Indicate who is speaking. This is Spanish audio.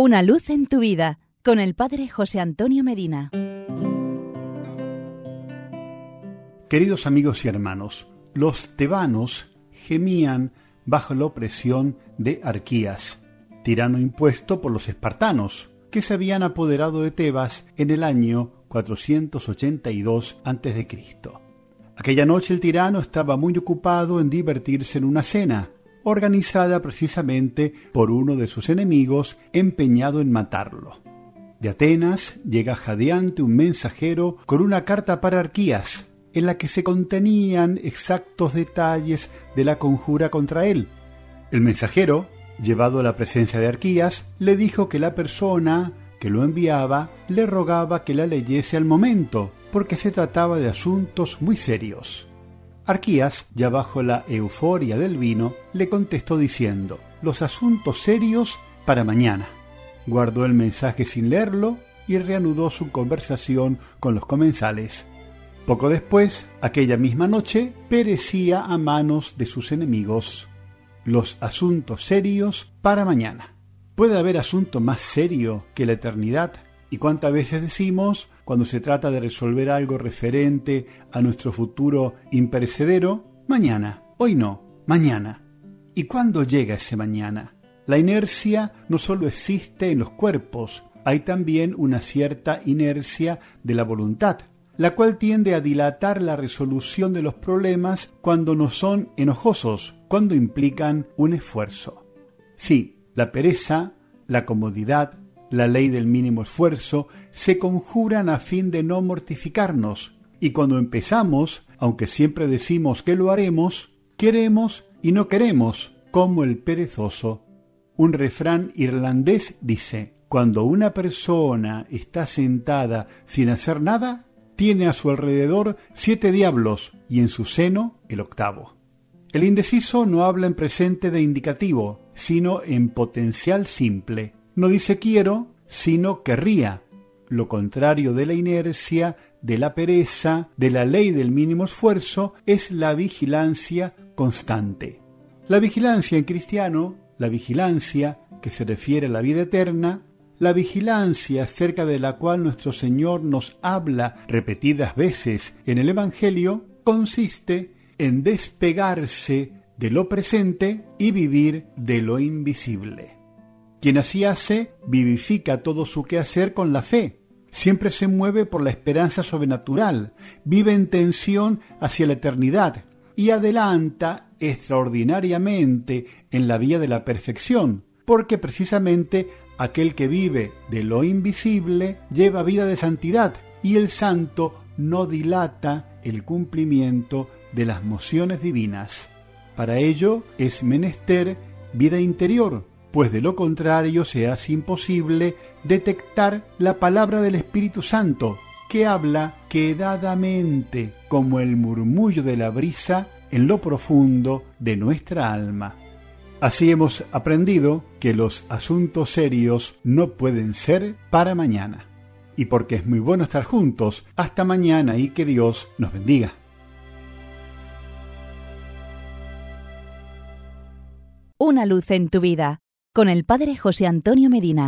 Speaker 1: Una luz en tu vida con el Padre José Antonio Medina.
Speaker 2: Queridos amigos y hermanos, los tebanos gemían bajo la opresión de Arquías, tirano impuesto por los espartanos, que se habían apoderado de Tebas en el año 482 a.C. Aquella noche el tirano estaba muy ocupado en divertirse en una cena, organizada precisamente por uno de sus enemigos empeñado en matarlo. De Atenas llega jadeante un mensajero con una carta para Arquías, en la que se contenían exactos detalles de la conjura contra él. El mensajero, llevado a la presencia de Arquías, le dijo que la persona que lo enviaba le rogaba que la leyese al momento, porque se trataba de asuntos muy serios. Arquías, ya bajo la euforia del vino, le contestó diciendo, los asuntos serios para mañana. Guardó el mensaje sin leerlo y reanudó su conversación con los comensales. Poco después, aquella misma noche, perecía a manos de sus enemigos. Los asuntos serios para mañana. ¿Puede haber asunto más serio que la eternidad? ¿Y cuántas veces decimos, cuando se trata de resolver algo referente a nuestro futuro imperecedero, mañana, hoy no, mañana? ¿Y cuándo llega ese mañana? La inercia no solo existe en los cuerpos, hay también una cierta inercia de la voluntad, la cual tiende a dilatar la resolución de los problemas cuando no son enojosos, cuando implican un esfuerzo. Sí, la pereza, la comodidad, la ley del mínimo esfuerzo, se conjuran a fin de no mortificarnos, y cuando empezamos, aunque siempre decimos que lo haremos, queremos y no queremos, como el perezoso. Un refrán irlandés dice, cuando una persona está sentada sin hacer nada, tiene a su alrededor siete diablos y en su seno el octavo. El indeciso no habla en presente de indicativo, sino en potencial simple no dice quiero, sino querría, lo contrario de la inercia, de la pereza, de la ley del mínimo esfuerzo, es la vigilancia constante. La vigilancia en cristiano, la vigilancia que se refiere a la vida eterna, la vigilancia acerca de la cual nuestro Señor nos habla repetidas veces en el Evangelio, consiste en despegarse de lo presente y vivir de lo invisible. Quien así hace, vivifica todo su quehacer con la fe. Siempre se mueve por la esperanza sobrenatural, vive en tensión hacia la eternidad y adelanta extraordinariamente en la vía de la perfección, porque precisamente aquel que vive de lo invisible lleva vida de santidad y el santo no dilata el cumplimiento de las mociones divinas. Para ello es menester vida interior, pues de lo contrario se hace imposible detectar la palabra del Espíritu Santo, que habla quedadamente como el murmullo de la brisa en lo profundo de nuestra alma. Así hemos aprendido que los asuntos serios no pueden ser para mañana. Y porque es muy bueno estar juntos, hasta mañana y que Dios nos bendiga.
Speaker 1: Una luz en tu vida con el Padre José Antonio Medina.